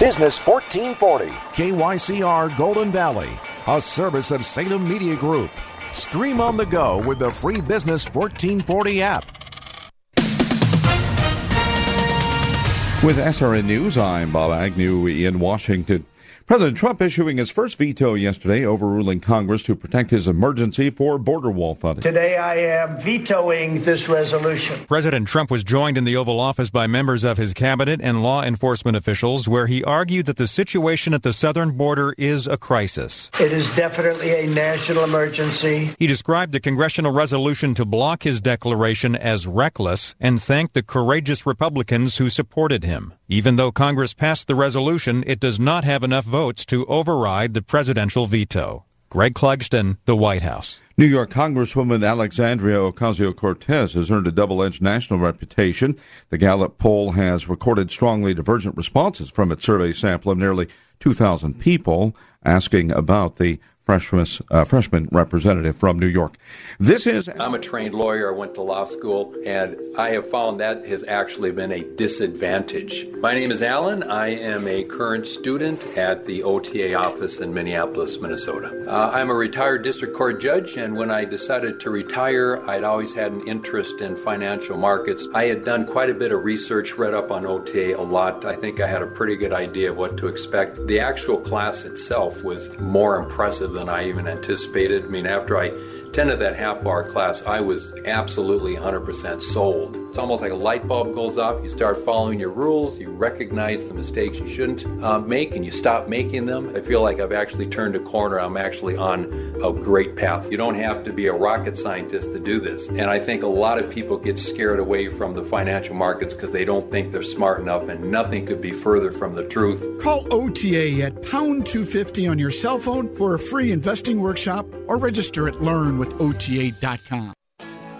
Business 1440. KYCR Golden Valley, a service of Salem Media Group. Stream on the go with the free Business 1440 app. With SRN News, I'm Bob Agnew in Washington. President Trump issuing his first veto yesterday, overruling Congress to protect his emergency for border wall funding. Today, I am vetoing this resolution. President Trump was joined in the Oval Office by members of his cabinet and law enforcement officials, where he argued that the situation at the southern border is a crisis. It is definitely a national emergency. He described the congressional resolution to block his declaration as reckless and thanked the courageous Republicans who supported him. Even though Congress passed the resolution, it does not have enough votes to override the presidential veto. Greg Clugston, The White House. New York Congresswoman Alexandria Ocasio Cortez has earned a double edged national reputation. The Gallup poll has recorded strongly divergent responses from its survey sample of nearly 2,000 people asking about the freshman, uh, freshman representative from New York. This is. I'm a trained lawyer. I went to law school, and I have found that has actually been a disadvantage. My name is Alan. I am a current student at the OTA office in Minneapolis, Minnesota. Uh, I'm a retired district court judge, and when I decided to retire, I'd always had an interest in financial markets. I had done quite a bit of research, read up on OTA a lot. I think I had a pretty good idea of what to expect. The actual class itself was more impressive than I even anticipated. I mean, after I attended that half hour class, I was absolutely 100% sold. It's almost like a light bulb goes off. You start following your rules, you recognize the mistakes you shouldn't uh, make, and you stop making them. I feel like I've actually turned a corner. I'm actually on a great path. You don't have to be a rocket scientist to do this. And I think a lot of people get scared away from the financial markets because they don't think they're smart enough, and nothing could be further from the truth. Call OTA at pound 250 on your cell phone for a free investing workshop or register at learnwithota.com.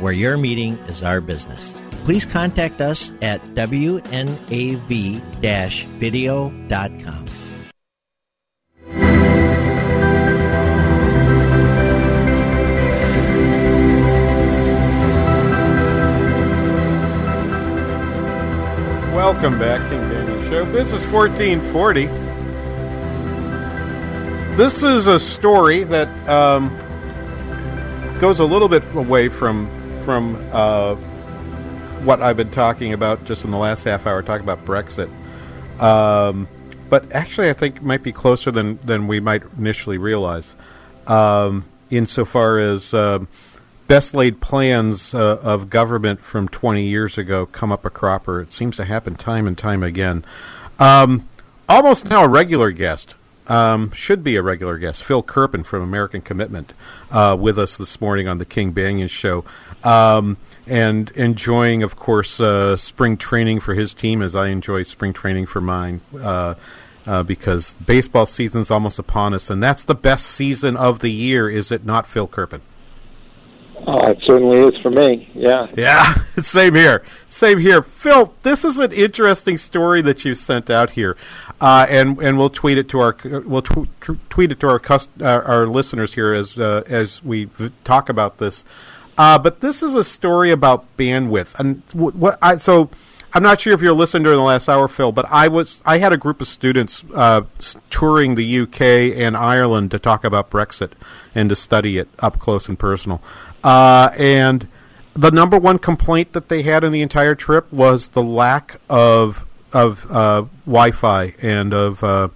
where your meeting is our business. Please contact us at wnav-video.com. Welcome back, King Banaian Show. This is 1440. This is a story that um, goes a little bit away from from uh, what I've been talking about just in the last half hour, talking about Brexit. Um, but actually, I think might be closer than, than we might initially realize. Um, insofar as uh, best laid plans uh, of government from 20 years ago come up a cropper, it seems to happen time and time again. Um, almost now a regular guest. Um, should be a regular guest, Phil Kerpen from American Commitment, uh, with us this morning on the King Banaian Show. Um, and enjoying, of course, uh, spring training for his team as I enjoy spring training for mine. Uh, uh, because baseball season's almost upon us, and that's the best season of the year, is it not, Phil Kerpen? Oh, it certainly is for me. Yeah. Yeah. Same here. Same here. Phil, this is an interesting story that you sent out here, uh, and and we'll tweet it to our we'll tw- tweet it to our cust- our, our listeners here as uh, as we talk about this. Uh, but this is a story about bandwidth, and what, I so. I'm not sure if you're listening during the last hour, Phil, but I was I had a group of students uh, touring the UK and Ireland to talk about Brexit and to study it up close and personal. Uh, and the number one complaint that they had in the entire trip was the lack of of uh, Wi-Fi and of uh,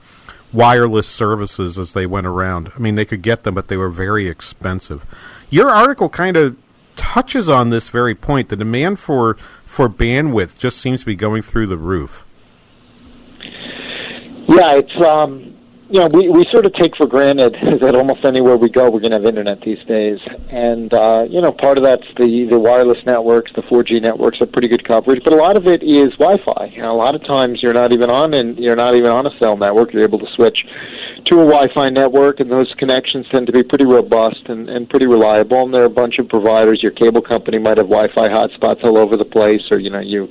wireless services as they went around. I mean, they could get them, but they were very expensive. Your article kind of touches on this very point. The demand for for bandwidth just seems to be going through the roof. Yeah, it's um, you know we we sort of take for granted that almost anywhere we go we're going to have internet these days, and uh, you know part of that's the the wireless networks, the 4G networks have pretty good coverage, but a lot of it is Wi-Fi. You know, a lot of times you're not even on and you're not even on a cell network. You're able to switch to a Wi-Fi network, and those connections tend to be pretty robust and, and pretty reliable. And there are a bunch of providers. Your cable company might have Wi-Fi hotspots all over the place, or you know, you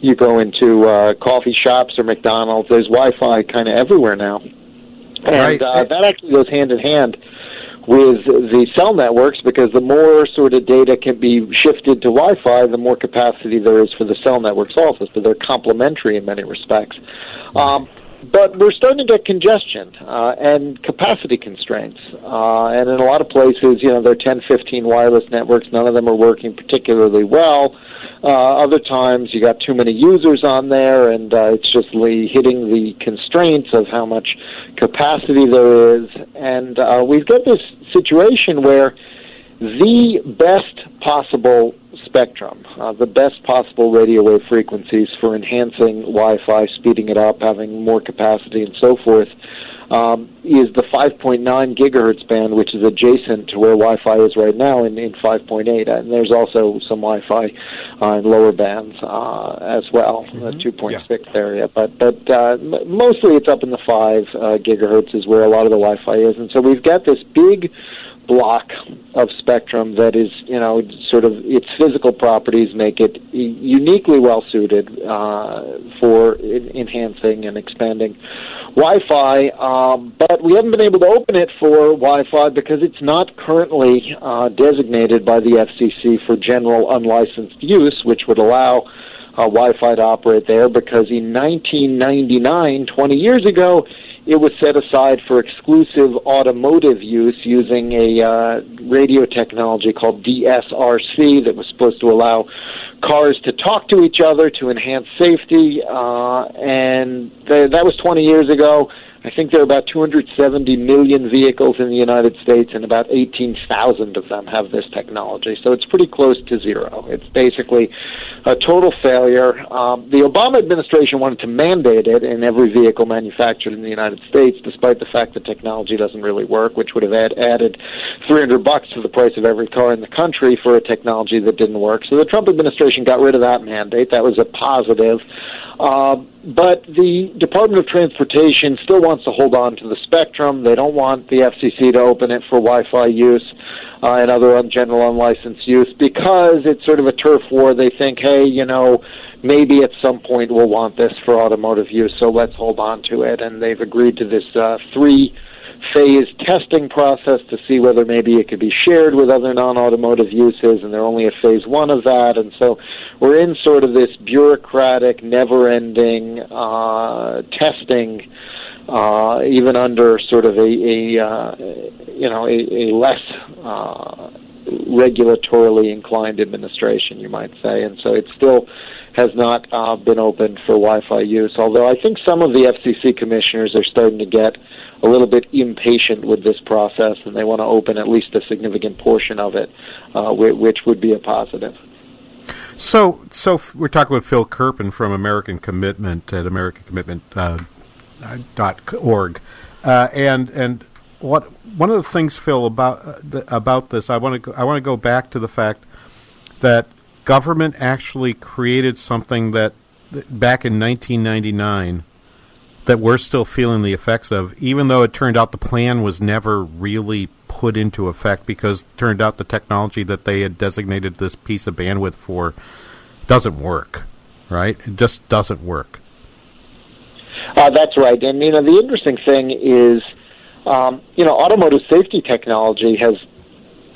you go into uh, coffee shops or McDonald's. There's Wi-Fi kind of everywhere now, and Right. uh, that actually goes hand in hand with the cell networks because the more sort of data can be shifted to Wi-Fi, the more capacity there is for the cell networks also. So they're complementary in many respects. Um, but we're starting to get congestion uh, and capacity constraints. Uh, and in a lot of places, you know, there are 10, 15 wireless networks. None of them are working particularly well. Uh, other times, you got too many users on there, and uh, it's just hitting the constraints of how much capacity there is. And uh, we've got this situation where the best possible spectrum, uh, the best possible radio wave frequencies for enhancing Wi-Fi, speeding it up, having more capacity, and so forth, um, is the 5.9 gigahertz band, which is adjacent to where Wi-Fi is right now in, in 5.8. And there's also some Wi-Fi uh, in lower bands uh, as well, the 2.6 area. But but uh, m- mostly it's up in the 5 uh, gigahertz is where a lot of the Wi-Fi is. And so we've got this big block of spectrum that is, you know, sort of its physical properties make it uniquely well suited uh, for en- enhancing and expanding Wi-Fi. Um, but we haven't been able to open it for Wi-Fi because it's not currently uh, designated by the FCC for general unlicensed use, which would allow uh, Wi-Fi to operate there. Because in 1999, 20 years ago, it was set aside for exclusive automotive use using a uh, radio technology called DSRC that was supposed to allow cars to talk to each other to enhance safety. Uh, and th- that was 20 years ago. I think there are about 270 million vehicles in the United States, and about 18,000 of them have this technology. So it's pretty close to zero. It's basically a total failure. Um, the Obama administration wanted to mandate it in every vehicle manufactured in the United States, despite the fact that technology doesn't really work, which would have add, added 300 bucks to the price of every car in the country for a technology that didn't work. So the Trump administration got rid of that mandate. That was a positive. Uh, but the Department of Transportation still wants to hold on to the spectrum. They don't want the FCC to open it for Wi-Fi use uh, and other un- general unlicensed use because it's sort of a turf war. They think, hey, you know, maybe at some point we'll want this for automotive use, so let's hold on to it. And they've agreed to this uh, three phase testing process to see whether maybe it could be shared with other non-automotive uses and they're only at phase one of that. And so we're in sort of this bureaucratic never-ending uh, testing uh, even under sort of a, a uh, you know a, a less uh, regulatorily inclined administration, you might say, and so it still has not uh, been opened for Wi-Fi use. Although I think some of the FCC commissioners are starting to get a little bit impatient with this process, and they want to open at least a significant portion of it, uh, whi- which would be a positive. So, so we're talking with Phil Kerpen from American Commitment at AmericanCommitment.org, uh, uh, and and what one of the things, Phil, about uh, about this, I want to I want to go back to the fact that government actually created something that, back in 1999 that we're still feeling the effects of, even though it turned out the plan was never really put into effect because turned out the technology that they had designated this piece of bandwidth for doesn't work, right? It just doesn't work. Uh, that's right. And, you know, the interesting thing is, um, you know, automotive safety technology has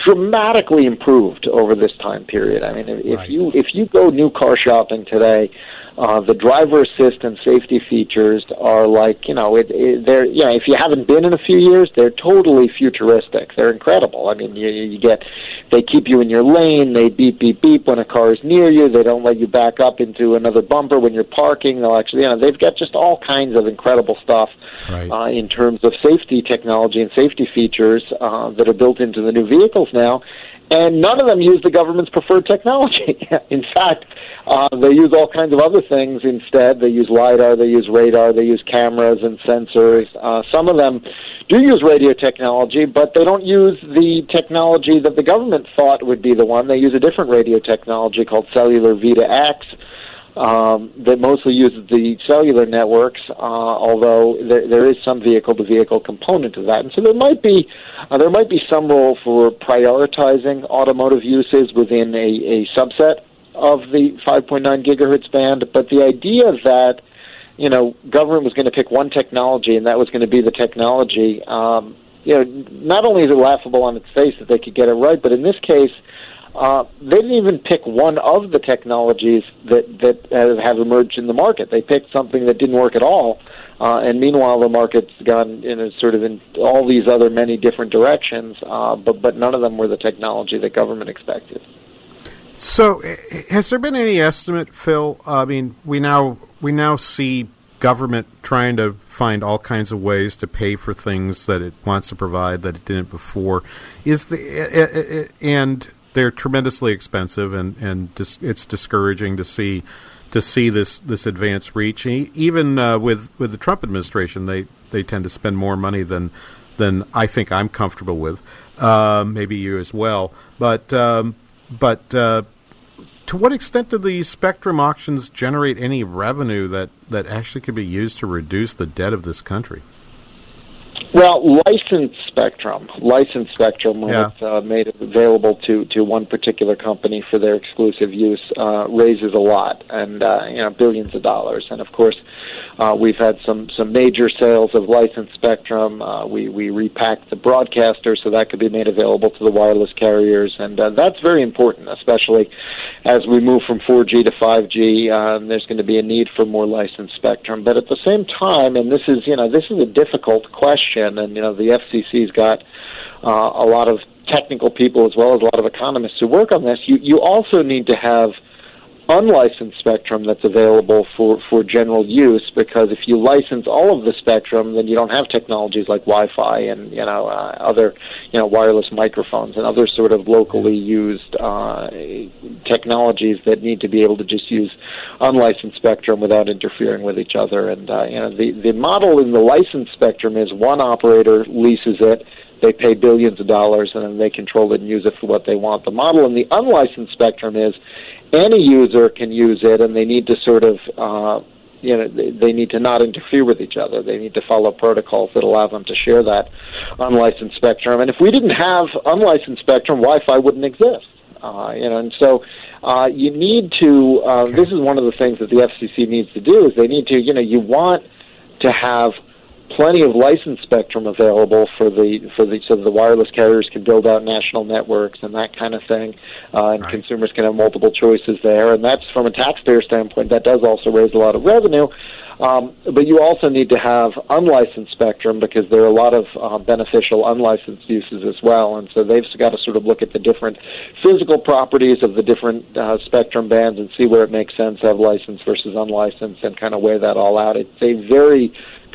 dramatically improved over this time period. I mean, if, if you if you go new car shopping today, uh, the driver assist and safety features are like you know it, it, they're you know if you haven't been in a few years, they're totally futuristic. They're incredible. I mean, you, you get they keep you in your lane. They beep beep beep when a car is near you. They don't let you back up into another bumper when you're parking. They'll actually you know they've got just all kinds of incredible stuff Right. uh, in terms of safety technology and safety features uh, that are built into the new vehicles now. And none of them use the government's preferred technology. in fact, uh, they use all kinds of other things instead. They use LiDAR, they use radar, they use cameras and sensors. Uh, some of them do use radio technology, but they don't use the technology that the government thought would be the one. They use a different radio technology called Cellular V2X um, that mostly uses the cellular networks, uh, although there, there is some vehicle-to-vehicle component to that. And so there might be uh, there might be some role for prioritizing automotive uses within a, a subset of the 5.9 gigahertz band. But the idea that you know government was going to pick one technology and that was going to be the technology, um, you know, not only is it laughable on its face that they could get it right, but in this case. Uh, they didn't even pick one of the technologies that that have, emerged in the market. They picked something that didn't work at all, uh, and meanwhile the market's gone in a sort of in all these other many different directions. Uh, but but none of them were the technology that government expected. So, eh, has there been any estimate, Phil? I mean, we now we now see government trying to find all kinds of ways to pay for things that it wants to provide that it didn't before. Is the eh, eh, eh, and they're tremendously expensive, and and dis, it's discouraging to see to see this this advance reach. Even uh, with with the Trump administration, they they tend to spend more money than than I think I'm comfortable with. Uh, maybe you as well, but. Um, but uh, to what extent do these spectrum auctions generate any revenue that, that actually could be used to reduce the debt of this country? Well, licensed spectrum, licensed spectrum, when Yeah. it's uh, made available to, to one particular company for their exclusive use, uh, raises a lot, and uh, you know billions of dollars. And of course, uh, we've had some some major sales of licensed spectrum. Uh, we we repacked the broadcaster so that could be made available to the wireless carriers, and uh, that's very important, especially as we move from 4G to 5G. Um, there's going to be a need for more licensed spectrum, but at the same time, and this is you know this is a difficult question, and you know the FCC's got uh, a lot of technical people as well as a lot of economists who work on this. You you also need to have unlicensed spectrum that's available for, for general use because if you license all of the spectrum then you don't have technologies like Wi-Fi and you know uh, other you know wireless microphones and other sort of locally used uh, technologies that need to be able to just use unlicensed spectrum without interfering with each other and uh, you know the the model in the licensed spectrum is one operator leases it they pay billions of dollars and then they control it and use it for what they want. The model in the unlicensed spectrum is any user can use it and they need to sort of uh, you know they, they need to not interfere with each other. They need to follow protocols that allow them to share that unlicensed spectrum. And if we didn't have unlicensed spectrum, Wi-Fi wouldn't exist. Uh, you know, and so uh, you need to. Uh, This is one of the things that the FCC needs to do. Is they need to. You know, you want to have plenty of licensed spectrum available for the for the so the wireless carriers can build out national networks and that kind of thing, uh, and consumers can have multiple choices there. And that's from a taxpayer standpoint, that does also raise a lot of revenue. Um, but you also need to have unlicensed spectrum because there are a lot of uh, beneficial unlicensed uses as well. And so they've got to sort of look at the different physical properties of the different uh, spectrum bands and see where it makes sense to have licensed versus unlicensed and kind of weigh that all out. It's a very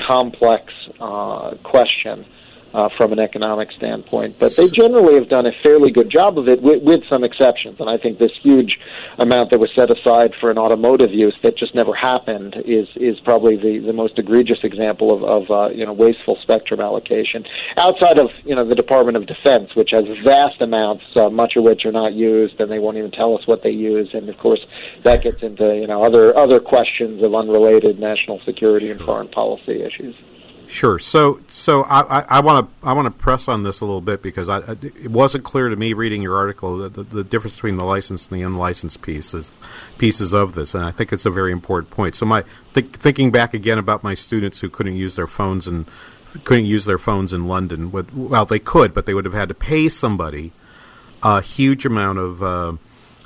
complex uh, question uh, from an economic standpoint, but they generally have done a fairly good job of it, with, with some exceptions. And I think this huge amount that was set aside for an automotive use that just never happened is is probably the, the most egregious example of, of uh, you know wasteful spectrum allocation. Outside of you know the Department of Defense, which has vast amounts, uh, much of which are not used, and they won't even tell us what they use. And of course, that gets into you know other other questions of unrelated national security and foreign policy issues. Sure. So, so I want to I want to press on this a little bit because I, I- it wasn't clear to me reading your article the, the, the difference between the licensed and the unlicensed pieces pieces of this, and I think it's a very important point. So, my th- thinking back again about my students who couldn't use their phones and couldn't use their phones in London. With, well, they could, but they would have had to pay somebody a huge amount of uh,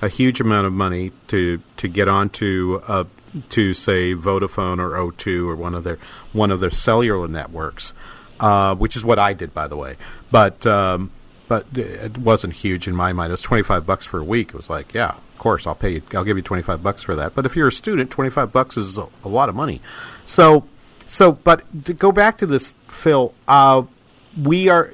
a huge amount of money to to get onto uh, to say Vodafone or O2 or one of their one of their cellular networks, uh, which is what I did, by the way. But um, but it wasn't huge in my mind. It was twenty five bucks for a week. It was like, yeah, of course, I'll pay you. I'll give you twenty five bucks for that. But if you're a student, twenty five bucks is a, a, lot of money. So so, but to go back to this, Phil, uh, we are.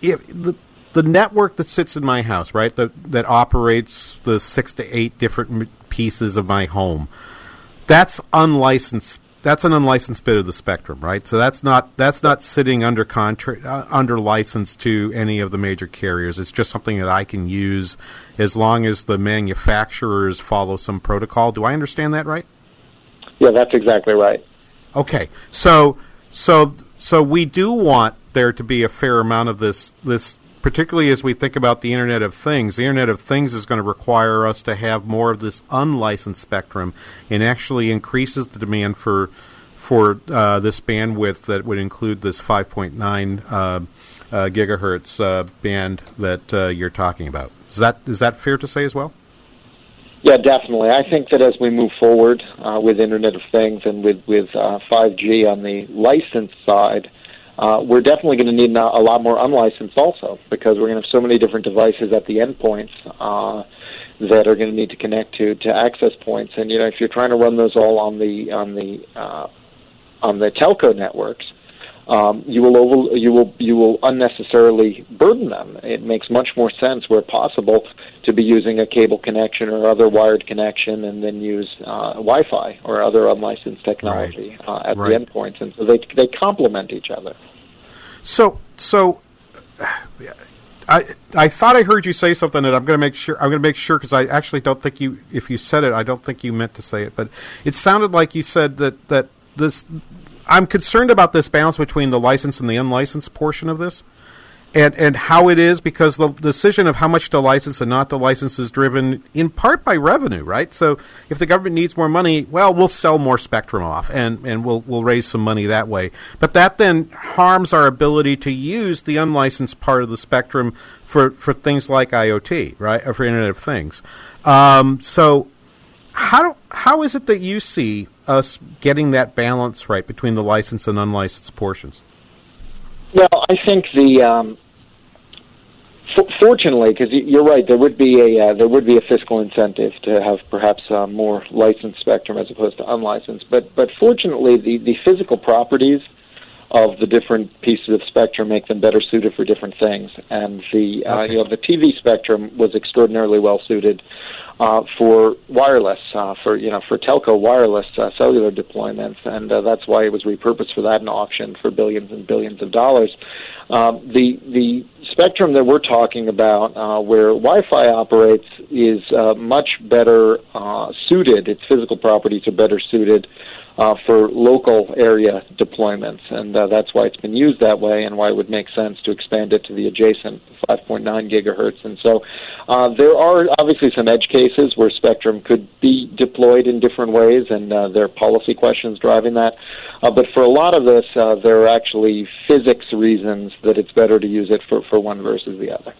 The, the network that sits in my house, right, that that operates the six to eight different pieces of my home, that's unlicensed. That's an unlicensed bit of the spectrum, right? So that's not that's not sitting under contract uh, under license to any of the major carriers. It's just something that I can use as long as the manufacturers follow some protocol. Do I understand that right? Yeah, that's exactly right. Okay, so so so we do want there to be a fair amount of this this particularly as we think about the Internet of Things. The Internet of Things is going to require us to have more of this unlicensed spectrum, and actually increases the demand for for uh, this bandwidth that would include this 5.9 uh, uh, gigahertz uh, band that uh, you're talking about. Is that is that fair to say as well? Yeah, definitely. I think that as we move forward uh, with Internet of Things and with with 5G on the license side, uh, we're definitely going to need a lot more unlicensed also because we're going to have so many different devices at the endpoints uh, that are going to need to connect to to access points. And you know, if you're trying to run those all on the on the uh, on the telco networks, um, you will over, you will you will unnecessarily burden them. It makes much more sense where possible to be using a cable connection or other wired connection, and then use uh, Wi-Fi or other unlicensed technology right. uh, at right. the endpoints, and so they they complement each other. So so. I I thought I heard you say something that I'm going to make sure I'm going to make sure because I actually don't think you if you said it I don't think you meant to say it but it sounded like you said that that this I'm concerned about this balance between the licensed and the unlicensed portion of this, and and how it is because the decision of how much to license and not to license is driven in part by revenue, right? So if the government needs more money, well, we'll sell more spectrum off, and and we'll we'll raise some money that way. But that then harms our ability to use the unlicensed part of the spectrum for for things like IoT, right, or for Internet of Things. Um, so how how is it that you see us getting that balance right between the licensed and unlicensed portions? Well, I think the um, f- fortunately, because you're right, there would be a uh, there would be a fiscal incentive to have perhaps uh, more licensed spectrum as opposed to unlicensed. But but fortunately, the the physical properties of the different pieces of spectrum make them better suited for different things. And the uh, you know the TV spectrum was extraordinarily well suited uh, for wireless, uh, for you know, for telco wireless uh, cellular deployments, and uh, that's why it was repurposed for that and auctioned for billions and billions of dollars. Um, the the spectrum that we're talking about, uh, where Wi-Fi operates, is uh, much better uh, suited. Its physical properties are better suited uh, for local area deployments, and uh, that's why it's been used that way, and why it would make sense to expand it to the adjacent 5.9 gigahertz. And so, uh, there are obviously some edge cases where spectrum could be deployed in different ways, and uh, there are policy questions driving that. Uh, but for a lot of this, uh, there are actually physics reasons that it's better to use it for, for one versus the other.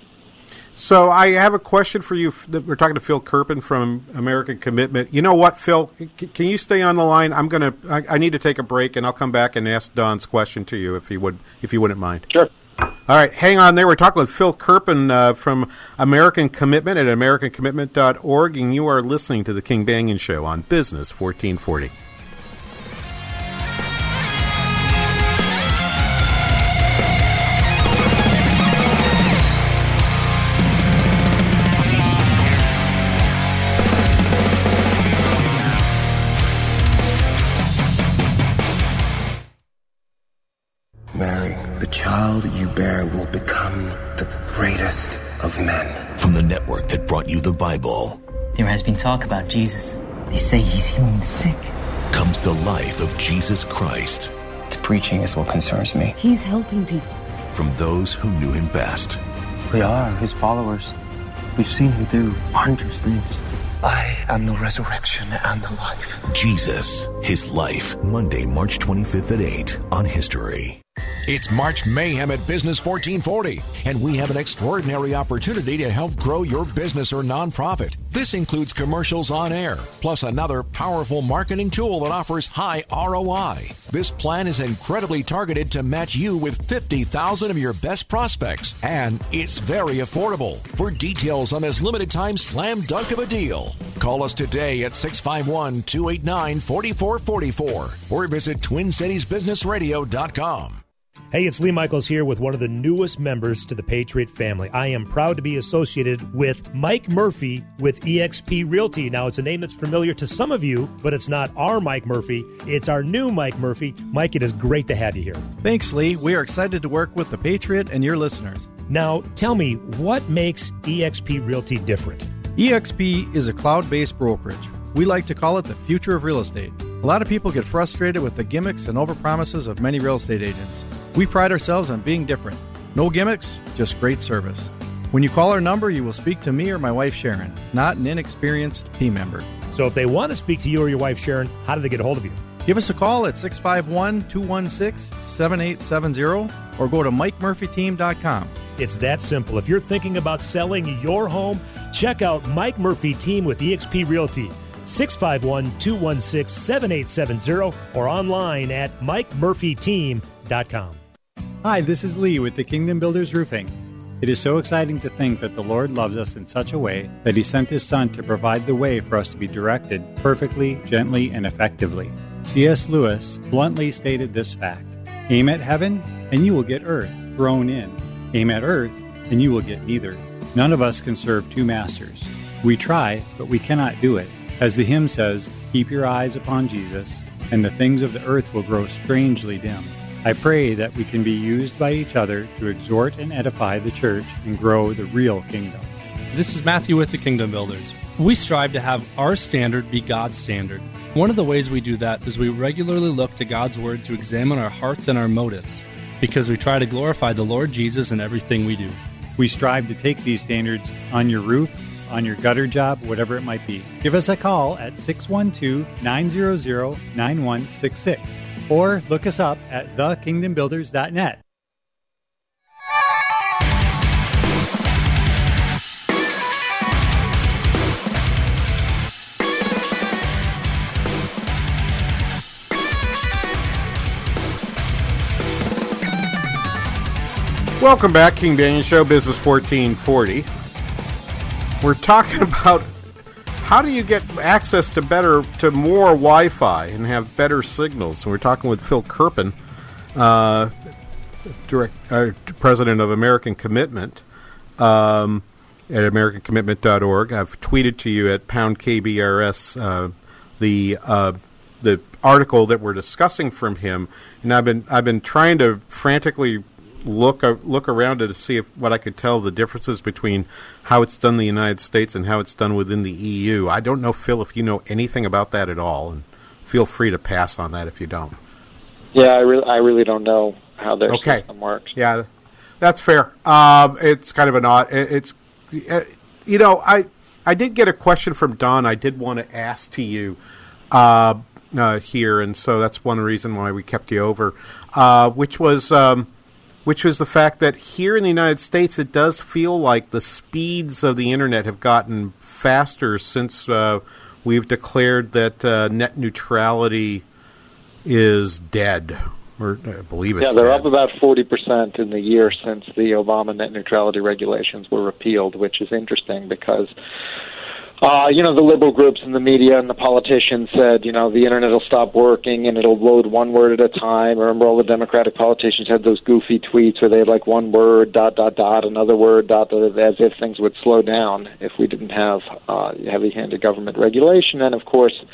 So I have a question for you. We're talking to Phil Kerpen from American Commitment. You know what, Phil? Can you stay on the line? I'm gonna. I, I need to take a break, and I'll come back and ask Don's question to you if you would, if you wouldn't mind. Sure. All right, hang on there. We're talking with Phil Kerpen uh, from American Commitment at AmericanCommitment.org, and you are listening to the King Banaian Show on Business 1440. Brought you the Bible. There has been talk about Jesus. They say he's healing the sick. Comes the life of Jesus Christ. His preaching is what concerns me. He's helping people. From those who knew him best. We are his followers. We've seen him do wondrous things. I am the resurrection and the life. Jesus, his life. Monday, March 25th at 8 on History. It's March Mayhem at Business 1440, and we have an extraordinary opportunity to help grow your business or nonprofit. This includes commercials on air, plus another powerful marketing tool that offers high ROI. This plan is incredibly targeted to match you with 50,000 of your best prospects, and it's very affordable. For details on this limited time slam dunk of a deal, call us today at 651 289 4444 or visit TwinCitiesBusinessRadio.com. Hey, it's Lee Michaels here with one of the newest members to the Patriot family. I am proud to be associated with Mike Murphy with eXp Realty. Now, it's a name that's familiar to some of you, but it's not our Mike Murphy. It's our new Mike Murphy. Mike, it is great to have you here. Thanks, Lee. We are excited to work with the Patriot and your listeners. Now, tell me, what makes eXp Realty different? eXp is a cloud based brokerage. We like to call it the future of real estate. A lot of people get frustrated with the gimmicks and overpromises of many real estate agents. We pride ourselves on being different. No gimmicks, just great service. When you call our number, you will speak to me or my wife Sharon, not an inexperienced team member. So if they want to speak to you or your wife Sharon, how do they get a hold of you? Give us a call at 651 216 7870 or go to MikeMurphyTeam.com. It's that simple. If you're thinking about selling your home, check out Mike Murphy Team with eXp Realty. 651 216 7870 or online at MikeMurphyTeam.com. Hi, this is Lee with the Kingdom Builders Roofing. It is so exciting to think that the Lord loves us in such a way that He sent His Son to provide the way for us to be directed perfectly, gently, and effectively. C.S. Lewis bluntly stated this fact Aim at heaven, and you will get earth thrown in. Aim at earth, and you will get neither. None of us can serve two masters. We try, but we cannot do it. As the hymn says, keep your eyes upon Jesus, and the things of the earth will grow strangely dim. I pray that we can be used by each other to exhort and edify the church and grow the real kingdom. This is Matthew with the Kingdom Builders. We strive to have our standard be God's standard. One of the ways we do that is we regularly look to God's Word to examine our hearts and our motives, because we try to glorify the Lord Jesus in everything we do. We strive to take these standards on your roof, on your gutter job, whatever it might be. Give us a call at 612 900 9166 or look us up at thekingdombuilders.net. Welcome back, King Banaian Show, Business 1440. We're talking about how do you get access to better, to more Wi-Fi and have better signals. And we're talking with Phil Kerpen, uh, direct, uh, president of American Commitment um, at AmericanCommitment.org. I've tweeted to you at pound KBRS uh, the uh, the article that we're discussing from him, and I've been I've been trying to frantically look uh, look around to see if, what I could tell the differences between how it's done in the United States and how it's done within the EU. I don't know, Phil, if you know anything about that at all, and feel free to pass on that if you don't. Yeah, I really, I really don't know how their Okay. system works. Yeah, that's fair. Um, it's kind of an odd. it- It's uh, you know, I I did get a question from Don. I did want to ask to you uh, uh, here, and so that's one reason why we kept you over, uh, which was. Um, which was the fact that here in the United States, it does feel like the speeds of the internet have gotten faster since uh, we've declared that uh, net neutrality is dead, or I believe it's yeah, they're dead. up about 40% in the year since the Obama net neutrality regulations were repealed, which is interesting because, uh, you know, the liberal groups and the media and the politicians said, you know, the internet will stop working and it'll load one word at a time. Remember, all the Democratic politicians had those goofy tweets where they had like one word, dot, dot, dot, another word, dot, dot, dot, as if things would slow down if we didn't have uh, heavy handed government regulation. And of course,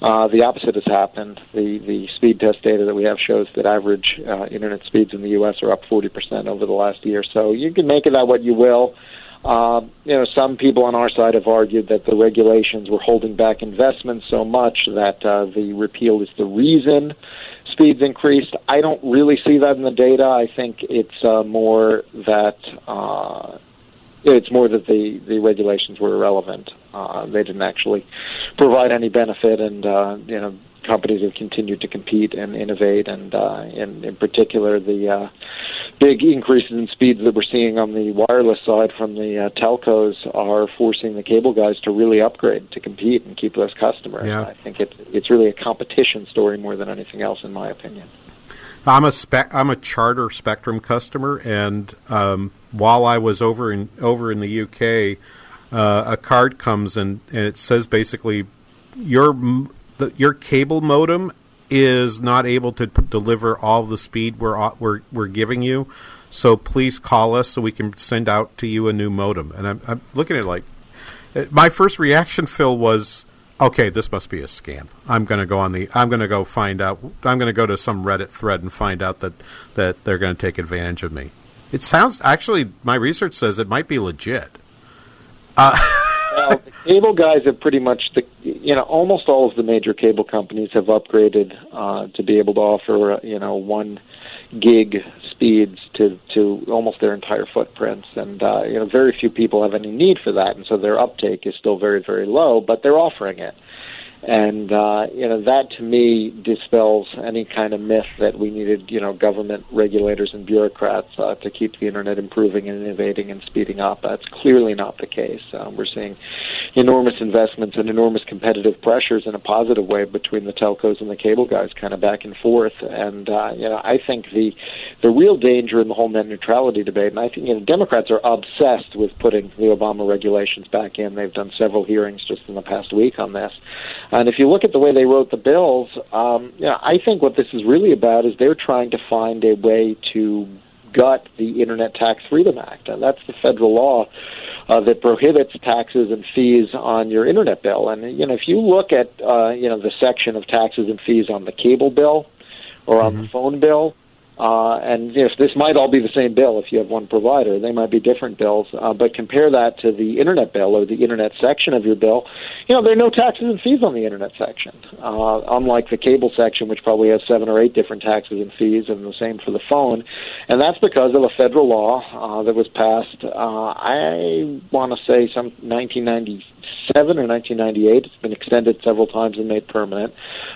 uh, the opposite has happened. The the speed test data that we have shows that average uh, internet speeds in the U.S. are up 40% over the last year. So you can make of that what you will. Um, you know, some people on our side have argued that the regulations were holding back investments so much that uh, the repeal is the reason speeds increased. I don't really see that in the data. I think it's uh, more that uh, it's more that the the regulations were irrelevant. Uh, they didn't actually provide any benefit, and uh, you know companies have continued to compete and innovate, and uh, in, in particular the uh, big increases in speeds that we're seeing on the wireless side from the uh, telcos are forcing the cable guys to really upgrade to compete and keep those customers. Yeah. I think it's it's really a competition story more than anything else, in my opinion. I'm a spec. I'm a Charter Spectrum customer, and um, while I was over in over in the UK, uh, a card comes and, and it says basically your the, your cable modem is not able to p- deliver all the speed we're o- we're we're giving you. So please call us so we can send out to you a new modem. And I'm, I'm looking at it like uh, my first reaction, Phil, was okay. This must be a scam. I'm going to go on the. I'm going to go find out. I'm going to go to some Reddit thread and find out that that they're going to take advantage of me. It sounds actually. My research says it might be legit. Uh, well, the cable guys have pretty much the you know almost all of the major cable companies have upgraded uh, to be able to offer uh, you know one gig speeds to to almost their entire footprints, and uh, you know very few people have any need for that, and so their uptake is still very very low, but they're offering it. And uh, you know that to me dispels any kind of myth that we needed you know government regulators and bureaucrats uh, to keep the internet improving and innovating and speeding up. That's clearly not the case. Um, we're seeing enormous investments and enormous competitive pressures in a positive way between the telcos and the cable guys, kind of back and forth. And uh, you know I think the the real danger in the whole net neutrality debate, and I think you know Democrats are obsessed with putting the Obama regulations back in. They've done several hearings just in the past week on this. And if you look at the way they wrote the bills, um, you know, I think what this is really about is they're trying to find a way to gut the Internet Tax Freedom Act, and that's the federal law uh, that prohibits taxes and fees on your internet bill. And you know, if you look at uh, you know the section of taxes and fees on the cable bill or on the phone bill, uh, and if this might all be the same bill if you have one provider, they might be different bills. Uh, but compare that to the internet bill or the internet section of your bill. You know, there are no taxes and fees on the internet section, uh, unlike the cable section, which probably has seven or eight different taxes and fees, and the same for the phone. And that's because of a federal law uh, that was passed. Uh, I want to say some 1997 or 1998. It's been extended several times and made permanent.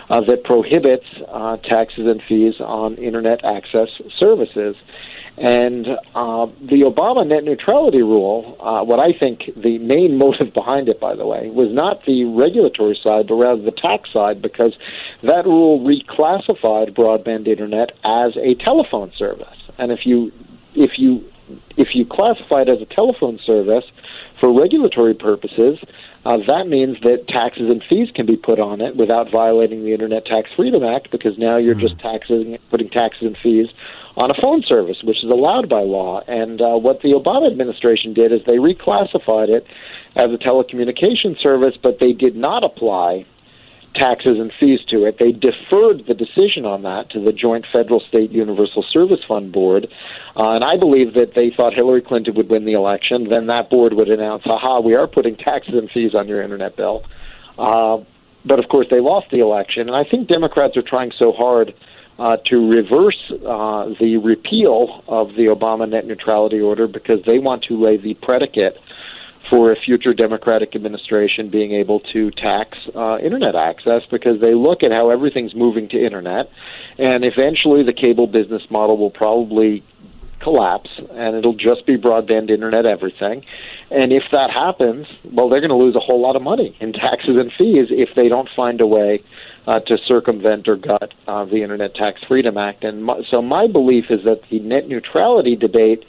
Uh, that prohibits uh, taxes and fees on internet access services. And uh, the Obama net neutrality rule, uh, what I think the main motive behind it, by the way, was not the regulatory side, but rather the tax side, because that rule reclassified broadband internet as a telephone service. And if you if you if you classify it as a telephone service for regulatory purposes, uh, that means that taxes and fees can be put on it without violating the Internet Tax Freedom Act because now you're just taxing, putting taxes and fees on a phone service, which is allowed by law. And uh, what the Obama administration did is they reclassified it as a telecommunications service, but they did not apply taxes and fees to it. They deferred the decision on that to the Joint Federal State Universal Service Fund Board. Uh, and I believe that they thought Hillary Clinton would win the election. Then that board would announce, haha, we are putting taxes and fees on your internet bill. Uh, but of course, they lost the election. And I think Democrats are trying so hard uh, to reverse uh, the repeal of the Obama net neutrality order because they want to lay the predicate for a future Democratic administration being able to tax uh, internet access because they look at how everything's moving to internet, and eventually the cable business model will probably collapse and it'll just be broadband internet everything. And if that happens, well, they're going to lose a whole lot of money in taxes and fees if they don't find a way uh, to circumvent or gut uh, the Internet Tax Freedom Act. And my, so my belief is that the net neutrality debate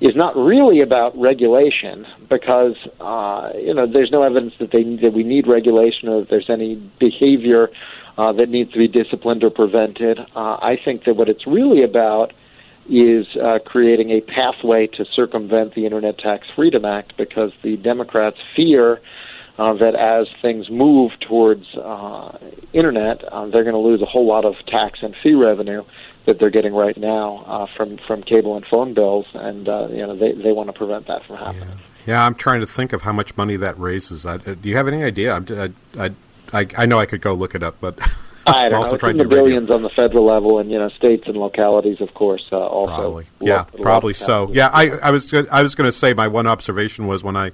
is not really about regulation because uh, you know there's no evidence that they that we need regulation or that there's any behavior uh, that needs to be disciplined or prevented. Uh, I think that what it's really about is uh, creating a pathway to circumvent the Internet Tax Freedom Act because the Democrats fear uh, that as things move towards uh, internet, uh, they're going to lose a whole lot of tax and fee revenue that they're getting right now uh, from from cable and phone bills, and uh, you know they they want to prevent that from happening. Yeah, I'm trying to think of how much money that raises. I, uh, do you have any idea? I'm, I, I, I, I know I could go look it up, but I I'm don't also know. It's trying in the to do radio. billions on the federal level, and you know, states and localities, of course, uh, also. Probably. Yeah, probably so. Yeah, I, I was I was going to say my one observation was when I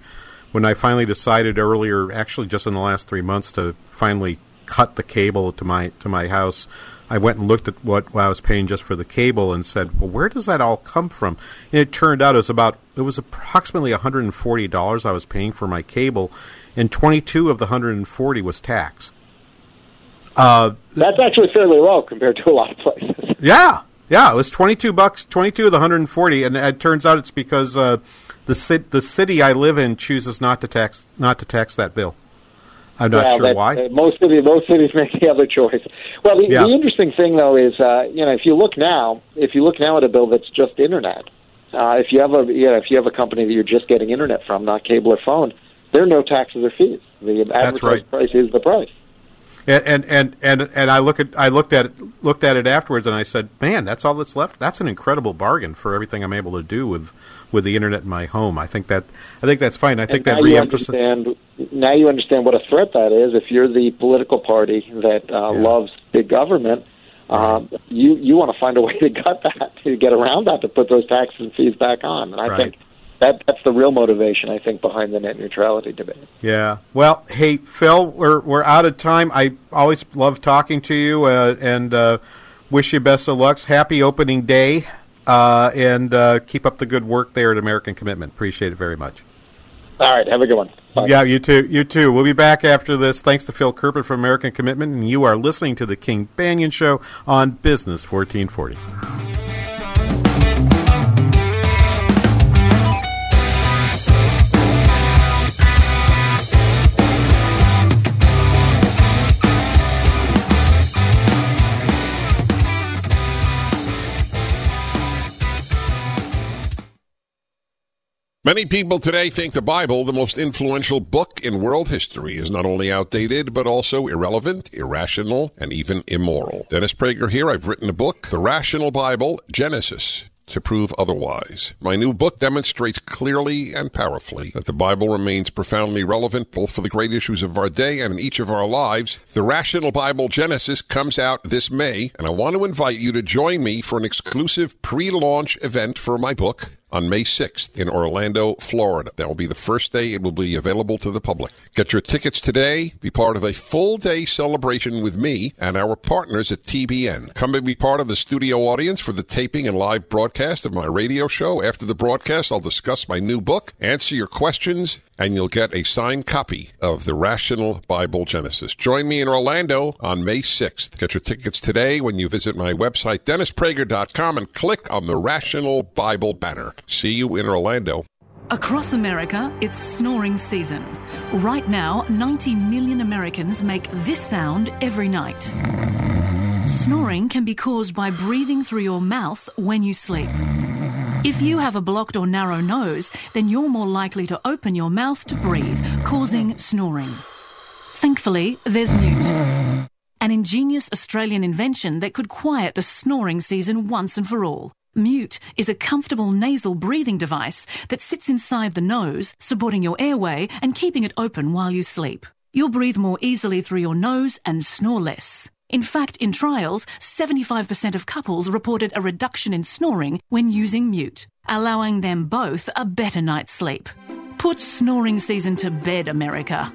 when I finally decided earlier, actually just in the last three months, to finally cut the cable to my to my house, I went and looked at what, what I was paying just for the cable and said, "Well, where does that all come from?" And it turned out it was about it was approximately $140 I was paying for my cable, and 22 of the 140 was tax. Uh, That's actually fairly low compared to a lot of places. Yeah, yeah, it was 22 bucks, 22 of the 140, and it turns out it's because uh, the ci- the city I live in chooses not to tax not to tax that bill. I'm not yeah, sure that, why. Uh, most cities, most cities make the other choice. Well, the, Yeah. the interesting thing though is, uh, you know, if you look now, if you look now at a bill that's just internet, uh, if you have a, you know, if you have a company that you're just getting internet from, not cable or phone, there are no taxes or fees. The advertised right. price is the price. And, and and and and I look at I looked at it, looked at it afterwards, and I said, "Man, that's all that's left. That's an incredible bargain for everything I'm able to do with with the internet in my home. I think that I think that's fine. I think and that reemphasizes. Now you understand what a threat that is. If you're the political party that uh, loves big government, um, you you want to find a way to gut that, to get around that, to put those taxes and fees back on. And I Right. think that that's the real motivation. I think behind the net neutrality debate. Yeah. Well, hey, Phil, we're we're out of time. I always love talking to you, uh, and uh, wish you best of lucks. Happy opening day, uh, and uh, keep up the good work there at American Commitment. Appreciate it very much. All right, have a good one. Yeah, you too. You too. We'll be back after this. Thanks to Phil Kerpen from American Commitment, and you are listening to the King Banaian Show on Business 1440. Many people today think the Bible, the most influential book in world history, is not only outdated, but also irrelevant, irrational, and even immoral. Dennis Prager here. I've written a book, The Rational Bible, Genesis. To prove otherwise. My new book demonstrates clearly and powerfully that the Bible remains profoundly relevant both for the great issues of our day and in each of our lives. The Rational Bible Genesis comes out this May, and I want to invite you to join me for an exclusive pre launch event for my book on May 6th in Orlando, Florida. That will be the first day it will be available to the public. Get your tickets today. Be part of a full day celebration with me and our partners at TBN. Come and be part of the studio audience for the taping and live broadcast of my radio show. After the broadcast, I'll discuss my new book, answer your questions, and you'll get a signed copy of the Rational Bible Genesis. Join me in Orlando on May 6th. Get your tickets today when you visit my website, DennisPrager.com, and click on the Rational Bible banner. See you in Orlando. Across America, it's snoring season. Right now, 90 million Americans make this sound every night. Snoring can be caused by breathing through your mouth when you sleep. If you have a blocked or narrow nose, then you're more likely to open your mouth to breathe, causing snoring. Thankfully, there's Mute, an ingenious Australian invention that could quiet the snoring season once and for all. Mute is a comfortable nasal breathing device that sits inside the nose, supporting your airway and keeping it open while you sleep. You'll breathe more easily through your nose and snore less. In fact, in trials, 75% of couples reported a reduction in snoring when using Mute, allowing them both a better night's sleep. Put snoring season to bed, America.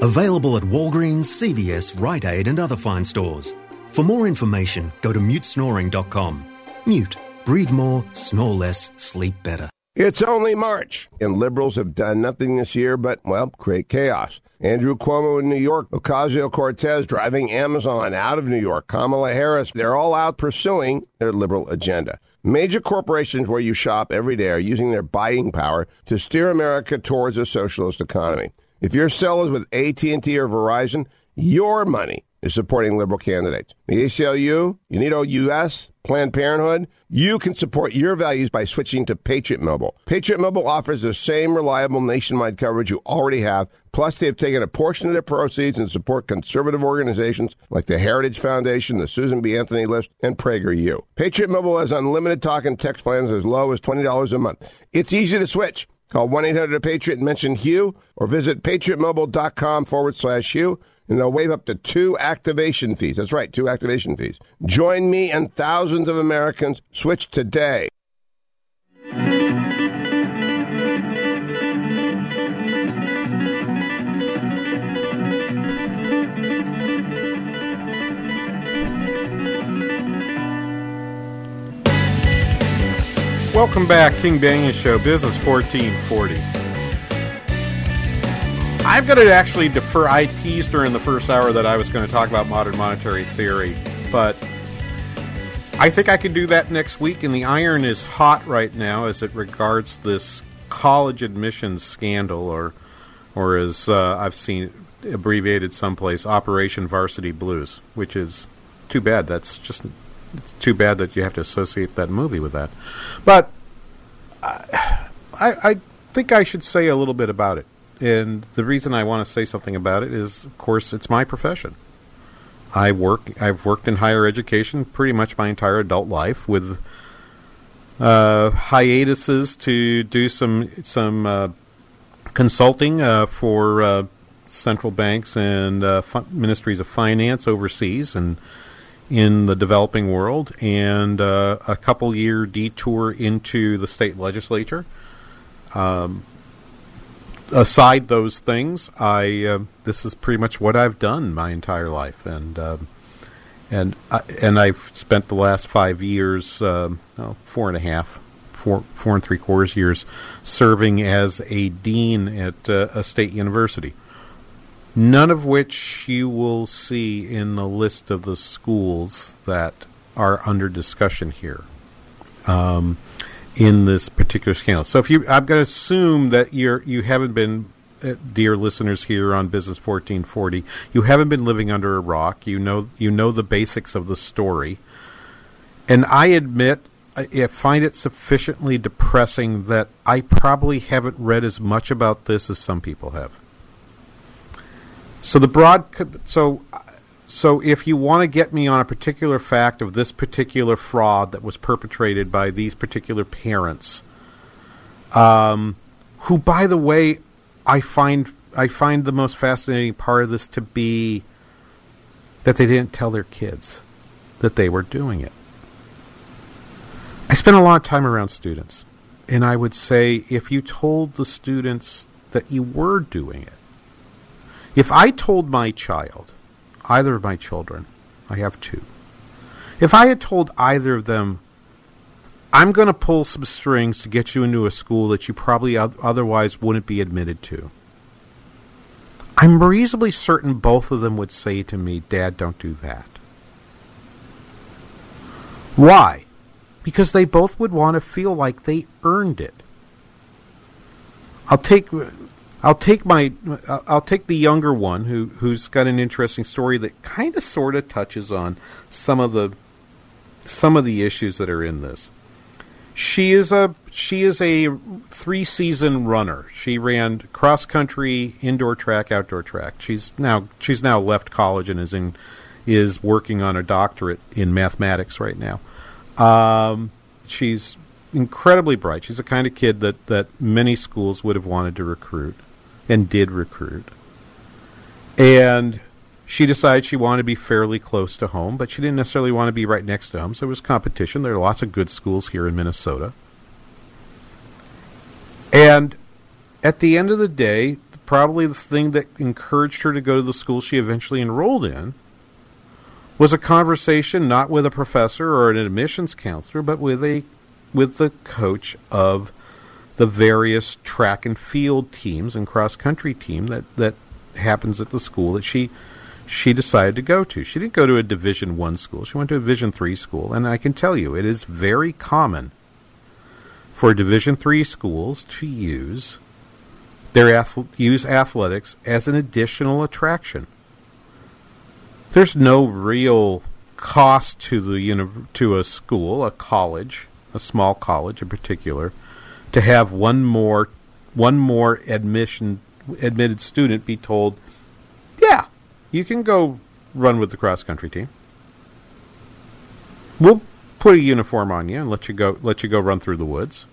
Available at Walgreens, CVS, Rite Aid, and other fine stores. For more information, go to mutesnoring.com. Mute. Breathe more, snore less, sleep better. It's only March, and liberals have done nothing this year but, well, create chaos. Andrew Cuomo in New York, Ocasio Cortez driving Amazon out of New York, Kamala Harris, they're all out pursuing their liberal agenda. Major corporations where you shop every day are using their buying power to steer America towards a socialist economy. If your cell is with AT&T or Verizon, your money is supporting liberal candidates. The ACLU, UnidosUS, Planned Parenthood, you can support your values by switching to Patriot Mobile. Patriot Mobile offers the same reliable nationwide coverage you already have, plus they've taken a portion of their proceeds and support conservative organizations like the Heritage Foundation, the Susan B. Anthony List, and PragerU. Patriot Mobile has unlimited talk and text plans as low as $20 a month. It's easy to switch. Call 1-800-PATRIOT and mention Hugh or visit patriotmobile.com forward slash Hugh and they'll waive up to two activation fees. That's right, two activation fees. Join me and thousands of Americans. Switch today. Welcome back, King Banaian Show, Business 1440. I'm going to actually defer. I teased during the first hour that I was going to talk about modern monetary theory, but I think I can do that next week. And the iron is hot right now as it regards this college admissions scandal, or, or as uh, I've seen abbreviated someplace, Operation Varsity Blues, which is too bad. That's just it's too bad that you have to associate that movie with that. But I, I think I should say a little bit about it. And the reason I want to say something about it is, of course, it's my profession. I work. I've worked in higher education pretty much my entire adult life, with uh, hiatuses to do some some uh, consulting uh, for uh, central banks and uh, ministries of finance overseas, and in the developing world and uh, a couple year detour into the state legislature. Um, aside those things, I uh, this is pretty much what I've done my entire life, and um, and I, and I've spent the last five years, um, oh, four and a half, four four and three quarters years, serving as a dean at uh, a state university. None of which you will see in the list of the schools that are under discussion here. Um, in this particular scandal. So if you, I'm going to assume that you're you haven't been, uh, dear listeners here on Business 1440, you haven't been living under a rock. You know you know the basics of the story, and I admit. I find it sufficiently depressing that I probably haven't read as much about this as some people have. So the broad, so so if you want to get me on a particular fact of this particular fraud that was perpetrated by these particular parents, um, who, by the way, I find I find the most fascinating part of this to be that they didn't tell their kids that they were doing it. I spent a lot of time around students, and I would say if you told the students that you were doing it, if I told my child, either of my children, I have two, if I had told either of them, I'm going to pull some strings to get you into a school that you probably otherwise wouldn't be admitted to, I'm reasonably certain both of them would say to me, Dad, don't do that. Why? Because they both would want to feel like they earned it. I'll take I'll take my I'll take the younger one who who's got an interesting story that kind of sort of touches on some of the some of the issues that are in this. She is a she is a three season runner. She ran cross country, indoor track, outdoor track. She's now she's now left college and is in is working on a doctorate in mathematics right now. Um, she's incredibly bright. She's the kind of kid that, that many schools would have wanted to recruit and did recruit. And she decided she wanted to be fairly close to home, but she didn't necessarily want to be right next to home. So it was competition. There are lots of good schools here in Minnesota. And at the end of the day, probably the thing that encouraged her to go to the school she eventually enrolled in was a conversation not with a professor or an admissions counselor, but with a with the coach of the various track and field teams and cross country team that, that happens at the school that she she decided to go to. She didn't go to a Division One school. She went to a Division Three school, and I can tell you, it is very common for Division Three schools to use their use athletics as an additional attraction. There's no real cost to the uni- to a school, a college, a small college in particular, to have one more one more admission admitted student be told, "Yeah, you can go run with the cross country team. We'll put a uniform on you and let you go let you go run through the woods."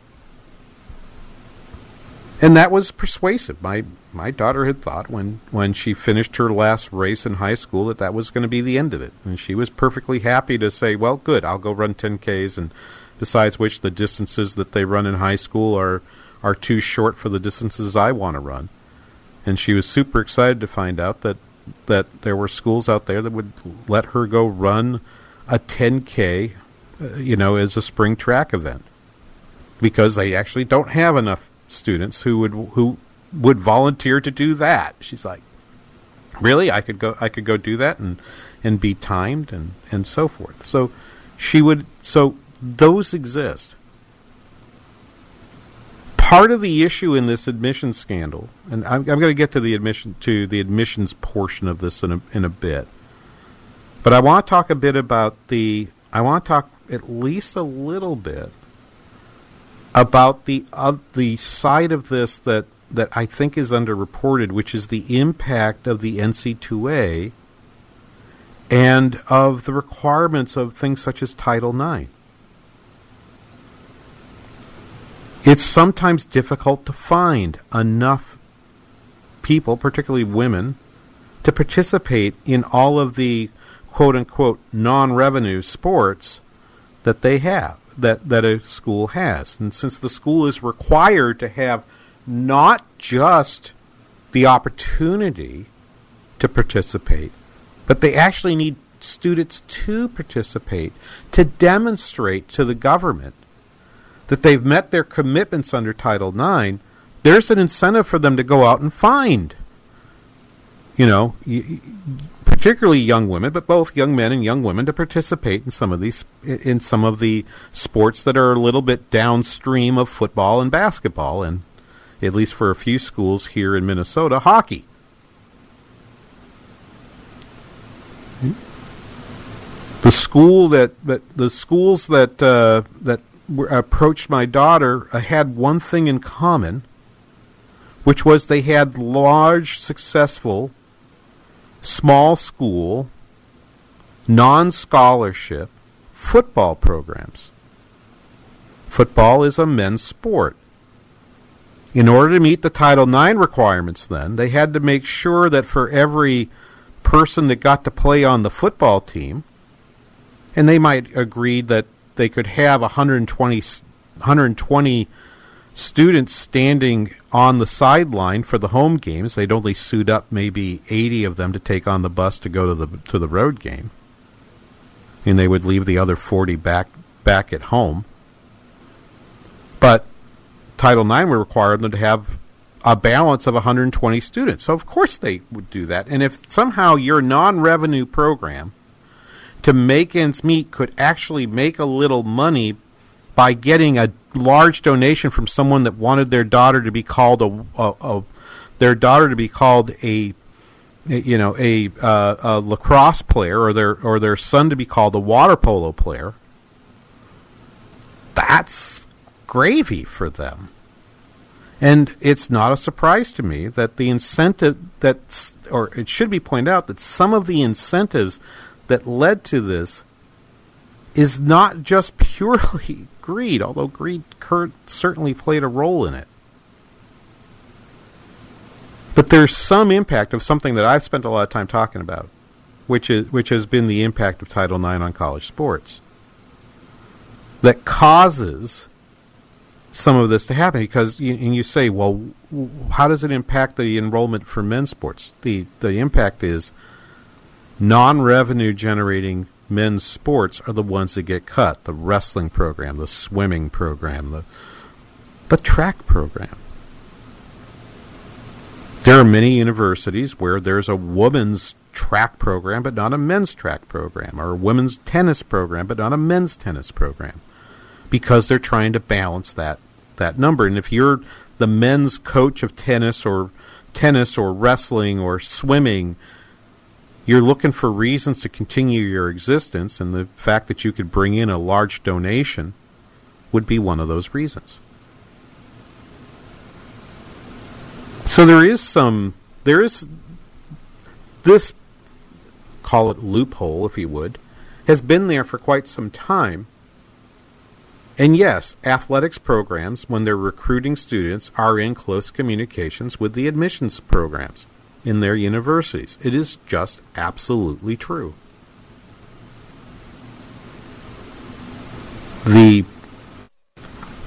And that was persuasive. My my daughter had thought when when she finished her last race in high school that that was going to be the end of it, and she was perfectly happy to say, "Well, good, I'll go run 10ks and besides which the distances that they run in high school are are too short for the distances I want to run. And she was super excited to find out that that there were schools out there that would let her go run a 10k, uh, you know, as a spring track event because they actually don't have enough students who would who would volunteer to do that. She's like, really? I could go. I could go do that and and be timed and and so forth. So she would. So those exist. Part of the issue in this admission scandal, and I'm, I'm going to get to the admission to the admissions portion of this in a, in a bit, but I want to talk a bit about the. I want to talk at least a little bit about the uh, the side of this that that I think is underreported, which is the impact of the NC2A and of the requirements of things such as Title IX. It's sometimes difficult to find enough people, particularly women, to participate in all of the quote unquote non revenue sports that they have, that, that a school has. And since the school is required to have not just the opportunity to participate, but they actually need students to participate to demonstrate to the government that they've met their commitments under Title IX. There's an incentive for them to go out and find, you know, particularly young women, but both young men and young women to participate in some of these in some of the sports that are a little bit downstream of football and basketball and at least for a few schools here in Minnesota, hockey. The school that, that the schools that uh, that approached my daughter uh, had one thing in common, which was they had large, successful, small school, non-scholarship football programs. Football is a men's sport. In order to meet the Title IX requirements, then, they had to make sure that for every person that got to play on the football team, and they might agree that they could have 120, 120 students standing on the sideline for the home games. They'd only suit up maybe 80 of them to take on the bus to go to the to the road game. And they would leave the other 40 back back at home. But Title IX would require them to have a balance of 120 students. So, of course, they would do that. And if somehow your non revenue program to make ends meet could actually make a little money by getting a large donation from someone that wanted their daughter to be called a, a, a their daughter to be called a you know a, uh, a lacrosse player or their or their son to be called a water polo player that's gravy for them. And it's not a surprise to me that the incentive that, or it should be pointed out that some of the incentives that led to this is not just purely greed, although greed certainly played a role in it. But there's some impact of something that I've spent a lot of time talking about, which is which has been the impact of Title IX on college sports. That causes some of this to happen because you, and you say, well, how does it impact the enrollment for men's sports? The the impact is non-revenue generating men's sports are the ones that get cut. The wrestling program, the swimming program, the the track program. There are many universities where there's a women's track program but not a men's track program, or a women's tennis program but not a men's tennis program because they're trying to balance that that number. And if you're the men's coach of tennis or tennis or wrestling or swimming, you're looking for reasons to continue your existence, and the fact that you could bring in a large donation would be one of those reasons. So there is some, there is this, call it loophole if you would, has been there for quite some time and yes, athletics programs, when they're recruiting students, are in close communications with the admissions programs in their universities. It is just absolutely true. The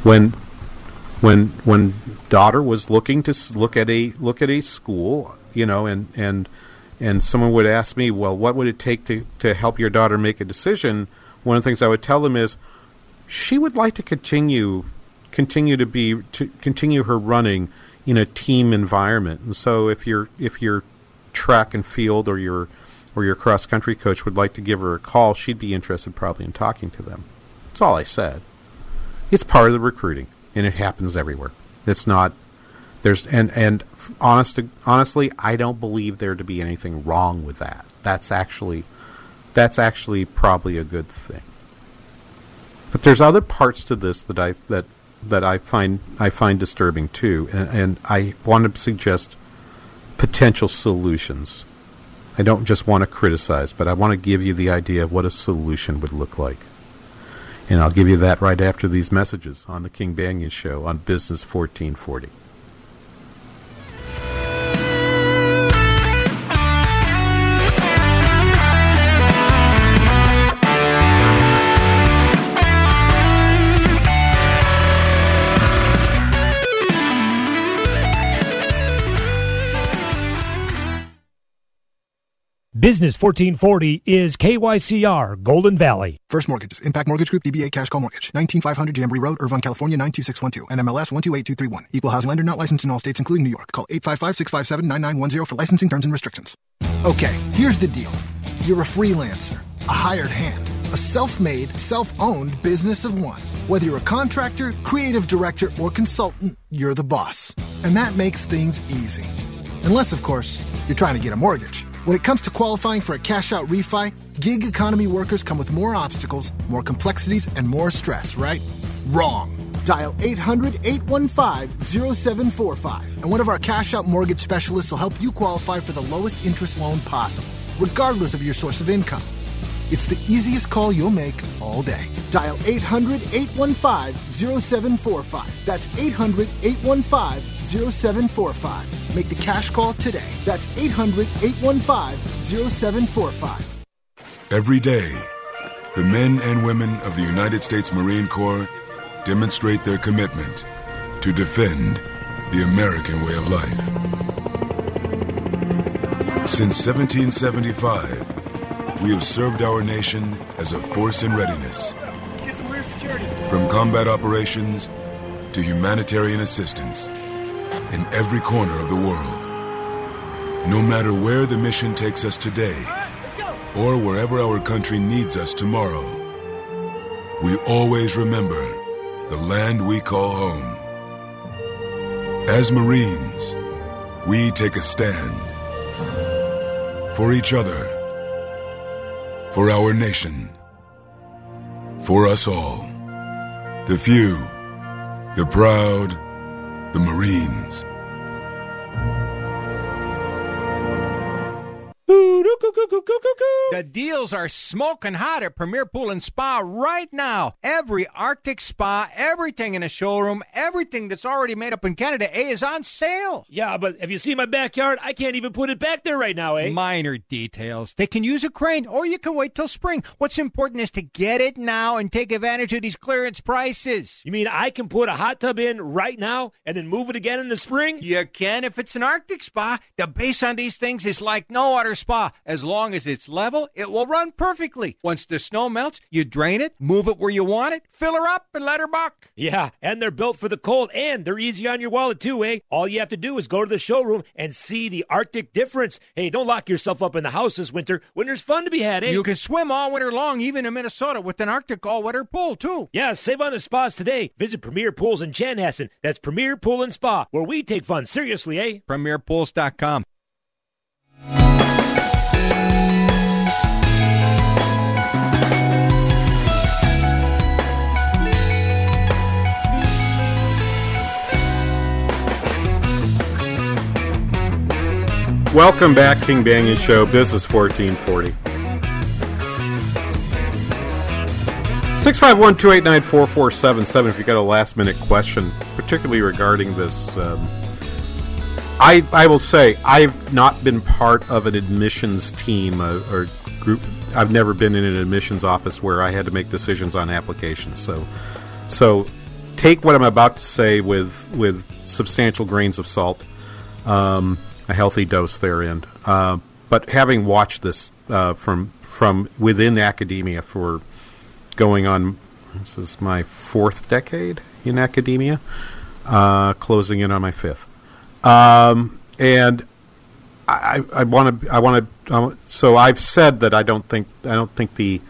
when when when daughter was looking to look at a look at a school, you know, and and and someone would ask me, well, what would it take to, to help your daughter make a decision? One of the things I would tell them is, she would like to continue continue to be to continue her running in a team environment. And so if your if your track and field or your or your cross country coach would like to give her a call, she'd be interested probably in talking to them. That's all I said. It's part of the recruiting, and it happens everywhere. It's not there's and and honest honestly, I don't believe there to be anything wrong with that. That's actually that's actually probably a good thing. But there's other parts to this that I that that I find I find disturbing too, and, and I want to suggest potential solutions. I don't just want to criticize, but I want to give you the idea of what a solution would look like. And I'll give you that right after these messages on the King Banaian Show on Business 1440. Business 1440 is KYCR Golden Valley. First Mortgages, Impact Mortgage Group, DBA Cash Call Mortgage, 19500 Jamboree Road, Irvine, California, 92612, NMLS 128231. Equal housing lender not licensed in all states, including New York. Call 855-657-9910 for licensing terms and restrictions. Okay, here's the deal. You're a freelancer, a hired hand, a self-made, self-owned business of one. Whether you're a contractor, creative director, or consultant, you're the boss. And that makes things easy. Unless, of course, you're trying to get a mortgage. When it comes to qualifying for a cash out refi, gig economy workers come with more obstacles, more complexities, and more stress, right? Wrong. Dial 800 815 0745, and one of our cash out mortgage specialists will help you qualify for the lowest interest loan possible, regardless of your source of income. It's the easiest call you'll make all day. Dial 800 815 0745. That's 800 815 0745. Make the cash call today. That's 800 815 0745. Every day, the men and women of the United States Marine Corps demonstrate their commitment to defend the American way of life. Since 1775, we have served our nation as a force in readiness. From combat operations to humanitarian assistance in every corner of the world. No matter where the mission takes us today or wherever our country needs us tomorrow, we always remember the land we call home. As Marines, we take a stand for each other for our nation, for us all. The few, the proud, the Marines. The deals are smoking hot at Premier Pool and Spa right now. Every Arctic spa, everything in a showroom, everything that's already made up in Canada, A, is on sale. Yeah, but have you seen my backyard? I can't even put it back there right now, eh? Minor details. They can use a crane, or you can wait till spring. What's important is to get it now and take advantage of these clearance prices. You mean I can put a hot tub in right now and then move it again in the spring? You can if it's an Arctic spa. The base on these things is like no other spa. As long as it's level, it will run perfectly. Once the snow melts, you drain it, move it where you want it, fill her up, and let her buck. Yeah, and they're built for the cold, and they're easy on your wallet too, eh? All you have to do is go to the showroom and see the Arctic difference. Hey, don't lock yourself up in the house this winter when there's fun to be had, eh? You can swim all winter long, even in Minnesota, with an Arctic all-weather pool too. Yeah, save on the spas today. Visit Premier Pools in Chanhassen. That's Premier Pool and Spa, where we take fun seriously, eh? PremierPools.com. Welcome back, King Banaian Show, Business 1440. 651 289 4477 if you've got a last minute question, particularly regarding this. Um, I, I will say, I've not been part of an admissions team uh, or group. I've never been in an admissions office where I had to make decisions on applications. So, so take what I'm about to say with, with substantial grains of salt. Um, a healthy dose therein. Uh, but having watched this uh, from from within academia for going on, this is my fourth decade in academia, uh, closing in on my fifth, um, and I want to I want to so I've said that I don't think I don't think the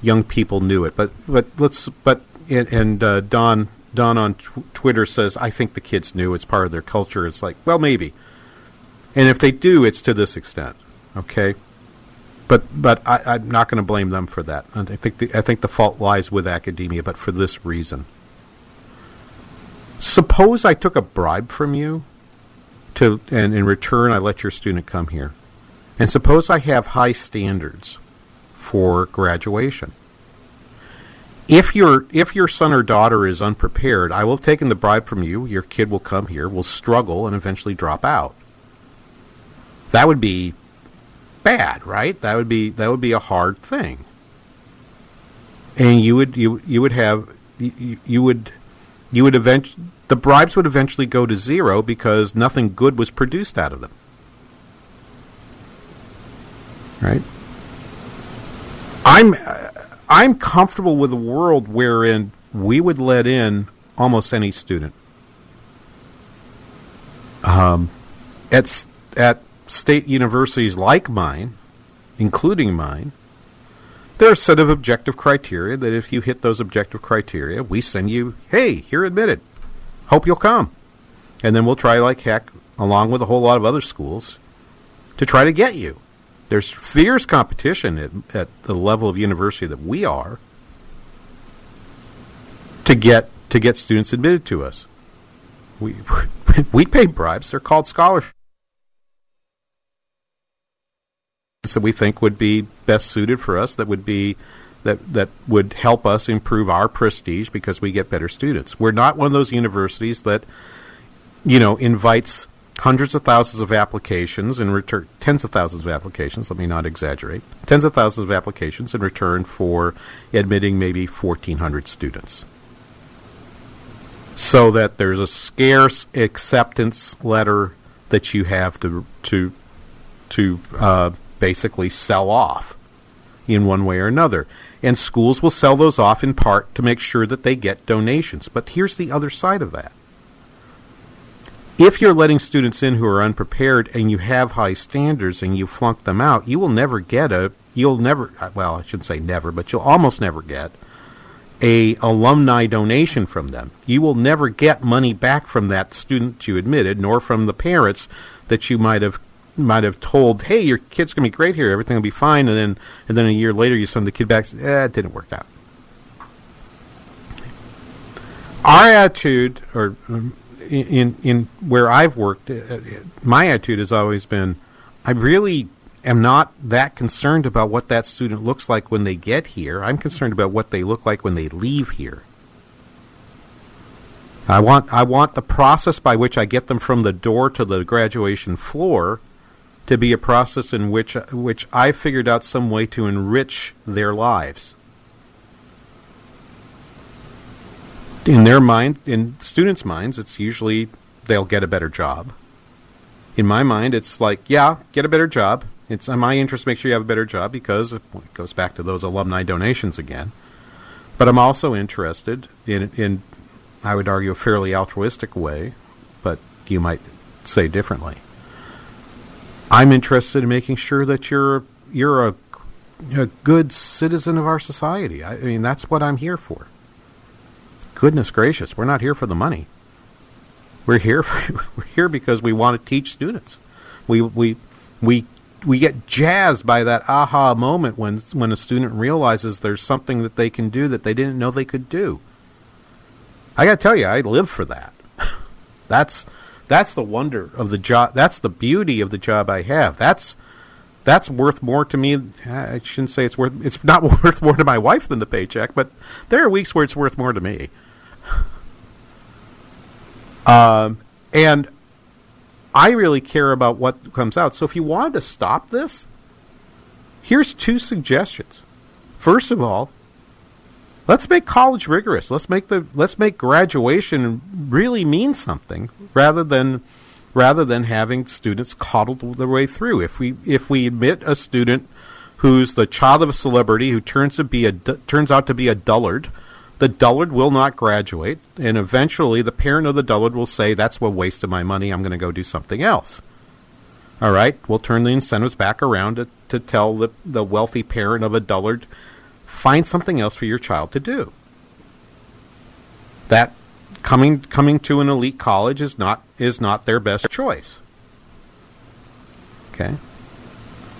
young people knew it, but but let's but and, and uh, Don Don on tw- Twitter says I think the kids knew it's part of their culture. It's like well maybe, and if they do, it's to this extent, okay. But but I, am not going to blame them for that. I think the, I think the fault lies with academia, but for this reason. Suppose I took a bribe from you to and in return I let your student come here. And suppose I have high standards for graduation. If your if your son or daughter is unprepared, I will have taken the bribe from you. Your kid will come here, will struggle, and eventually drop out. That would be bad, right? That would be that would be a hard thing. And you would you you would have you, you would you would eventually the bribes would eventually go to zero because nothing good was produced out of them. Right? I'm I'm comfortable with a world wherein we would let in almost any student. Um, at at state universities like mine, including mine, there are a set of objective criteria that if you hit those objective criteria, we send you, hey, you're admitted. Hope you'll come. And then we'll try like heck, along with a whole lot of other schools, to try to get you. There's fierce competition at, at the level of university that we are to get to get students admitted to us. We we pay bribes. They're called scholarships. That we think would be best suited for us. That would be that that would help us improve our prestige because we get better students. We're not one of those universities that you know invites hundreds of thousands of applications in return tens of thousands of applications let me not exaggerate tens of thousands of applications in return for admitting maybe 1400 students so that there's a scarce acceptance letter that you have to to to uh, basically sell off in one way or another and schools will sell those off in part to make sure that they get donations. But here's the other side of that. If you're letting students in who are unprepared and you have high standards and you flunk them out, you will never get a you'll never well, I shouldn't say never, but you'll almost never get a alumni donation from them. You will never get money back from that student you admitted, nor from the parents that you might have might have told, "Hey, your kid's gonna be great here. Everything will be fine," and then and then a year later you send the kid back. Eh, it didn't work out. Our attitude, or um, in in where I've worked, uh, my attitude has always been, I really am not that concerned about what that student looks like when they get here. I'm concerned about what they look like when they leave here. I want I want the process by which I get them from the door to the graduation floor to be a process in which which I figured out some way to enrich their lives. In their mind, in students' minds, it's usually they'll get a better job. In my mind, it's like, yeah, get a better job. It's in my interest to make sure you have a better job because it goes back to those alumni donations again. But I'm also interested in, in I would argue, a fairly altruistic way, but you might say differently I'm interested in making sure that you're you're a, a good citizen of our society. I, I mean, that's what I'm here for. Goodness gracious, we're not here for the money. We're here for, we're here because we want to teach students. We we we we get jazzed by that aha moment when when a student realizes there's something that they can do that they didn't know they could do. I got to tell you, I live for that. That's that's the wonder of the job. That's the beauty of the job I have. That's that's worth more to me. I shouldn't say it's worth. It's not worth more to my wife than the paycheck, but there are weeks where it's worth more to me. Um, and I really care about what comes out. So if you wanted to stop this, here's two suggestions. First of all, let's make college rigorous. Let's make the let's make graduation really mean something rather than rather than having students coddled their way through. If we if we admit a student who's the child of a celebrity who turns to be a turns out to be a dullard, the dullard will not graduate, and eventually the parent of the dullard will say, "That's a waste of my money. I'm going to go do something else." All right, we'll turn the incentives back around to, to tell the, the wealthy parent of a dullard, find something else for your child to do. That coming coming to an elite college is not is not their best choice. Okay.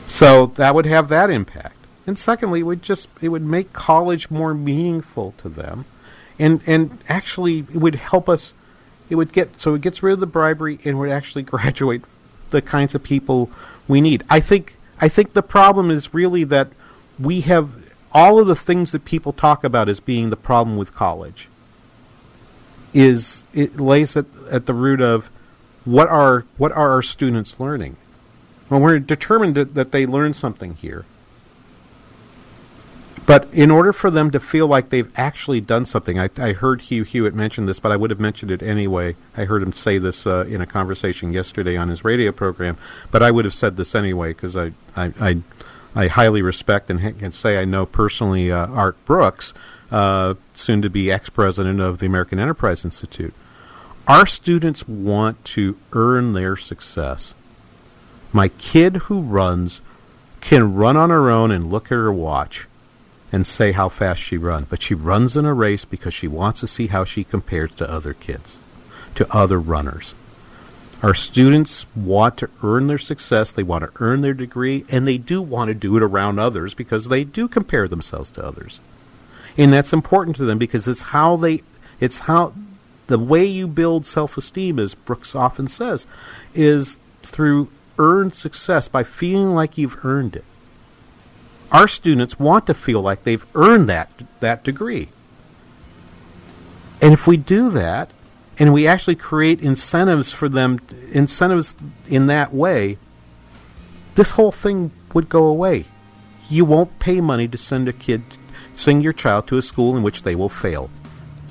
So that would have that impact. And secondly, it would just it would make college more meaningful to them. And and actually it would help us it would get so it gets rid of the bribery and would actually graduate the kinds of people we need. I think I think the problem is really that we have all of the things that people talk about as being the problem with college is it lays at, at the root of what are what are our students learning? Well, we're determined that, they learn something here. But in order for them to feel like they've actually done something, I, I heard Hugh Hewitt mention this, but I would have mentioned it anyway. I heard him say this uh, in a conversation yesterday on his radio program, but I would have said this anyway because I, I, I, I, highly respect and can say I know personally uh, Art Brooks, uh, soon to be ex president of the American Enterprise Institute. Our students want to earn their success. My kid who runs can run on her own and look at her watch and say how fast she runs, but she runs in a race because she wants to see how she compares to other kids, to other runners. Our students want to earn their success, they want to earn their degree, and they do want to do it around others because they do compare themselves to others. And that's important to them because it's how they it's how the way you build self-esteem as Brooks often says is through earned success by feeling like you've earned it. Our students want to feel like they've earned that that degree. And if we do that, and we actually create incentives for them, incentives in that way, this whole thing would go away. You won't pay money to send a kid, send your child to a school in which they will fail.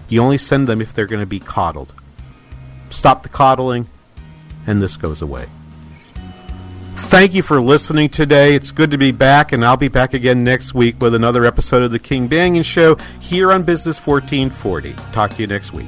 You only send them if they're going to be coddled. Stop the coddling, and this goes away. Thank you for listening today. It's good to be back, and I'll be back again next week with another episode of The King Banaian Show here on Business 1440. Talk to you next week.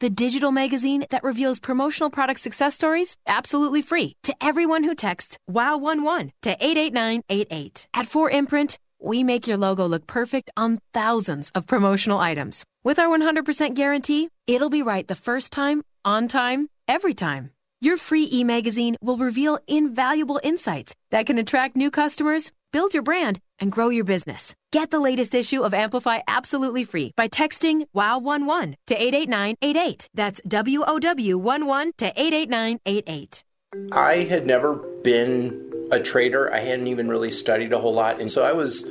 the digital magazine that reveals promotional product success stories absolutely free to everyone who texts WOW11 to 88988. At 4imprint, we make your logo look perfect on thousands of promotional items. With our 100% guarantee, it'll be right the first time, on time, every time. Your free e magazine will reveal invaluable insights that can attract new customers, build your brand, and grow your business. Get the latest issue of Amplify absolutely free by texting WOW11 to 88988. That's W O W 11 to 88988. I had never been a trader. I hadn't even really studied a whole lot, and so I was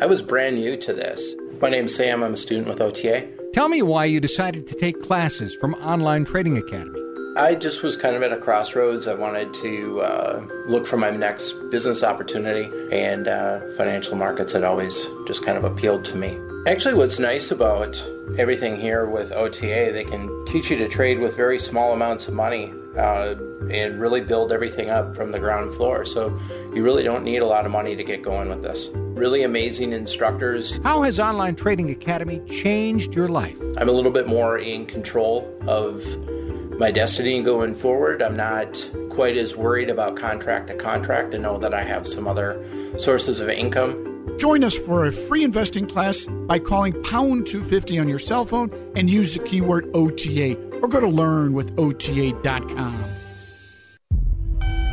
I was brand new to this. My name's Sam. I'm a student with OTA. Tell me why you decided to take classes from Online Trading Academy. I just was kind of at a crossroads. I wanted to uh, look for my next business opportunity, and uh, financial markets had always just kind of appealed to me. Actually, what's nice about everything here with OTA, they can teach you to trade with very small amounts of money uh, and really build everything up from the ground floor. So you really don't need a lot of money to get going with this. Really amazing instructors. How has Online Trading Academy changed your life? I'm a little bit more in control of my destiny going forward. I'm not quite as worried about contract to contract and know that I have some other sources of income. Join us for a free investing class by calling pound 250 on your cell phone and use the keyword OTA or go to learnwithota.com.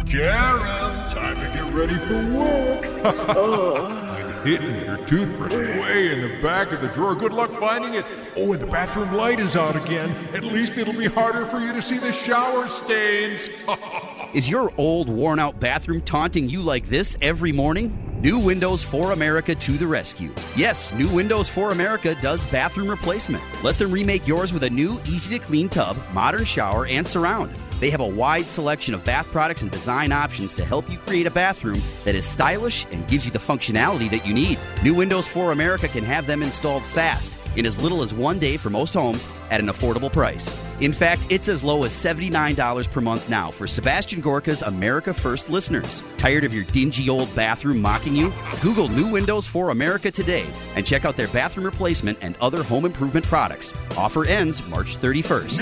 Karen, time to get ready for work. hidden your toothbrush way in the back of the drawer. Good luck finding it. Oh, and the bathroom light is on again. At least it'll be harder for you to see the shower stains. Is your old, worn out bathroom taunting you like this every morning? New Windows for America to the rescue. Yes, New Windows for America does bathroom replacement. Let them remake yours with a new, easy to clean tub, modern shower, and surround. They have a wide selection of bath products and design options to help you create a bathroom that is stylish and gives you the functionality that you need. New Windows for America can have them installed fast in as little as one day for most homes at an affordable price. In fact, it's as low as $79 per month now for Sebastian Gorka's America First listeners. Tired of your dingy old bathroom mocking you? Google New Windows for America today and check out their bathroom replacement and other home improvement products. Offer ends March 31st.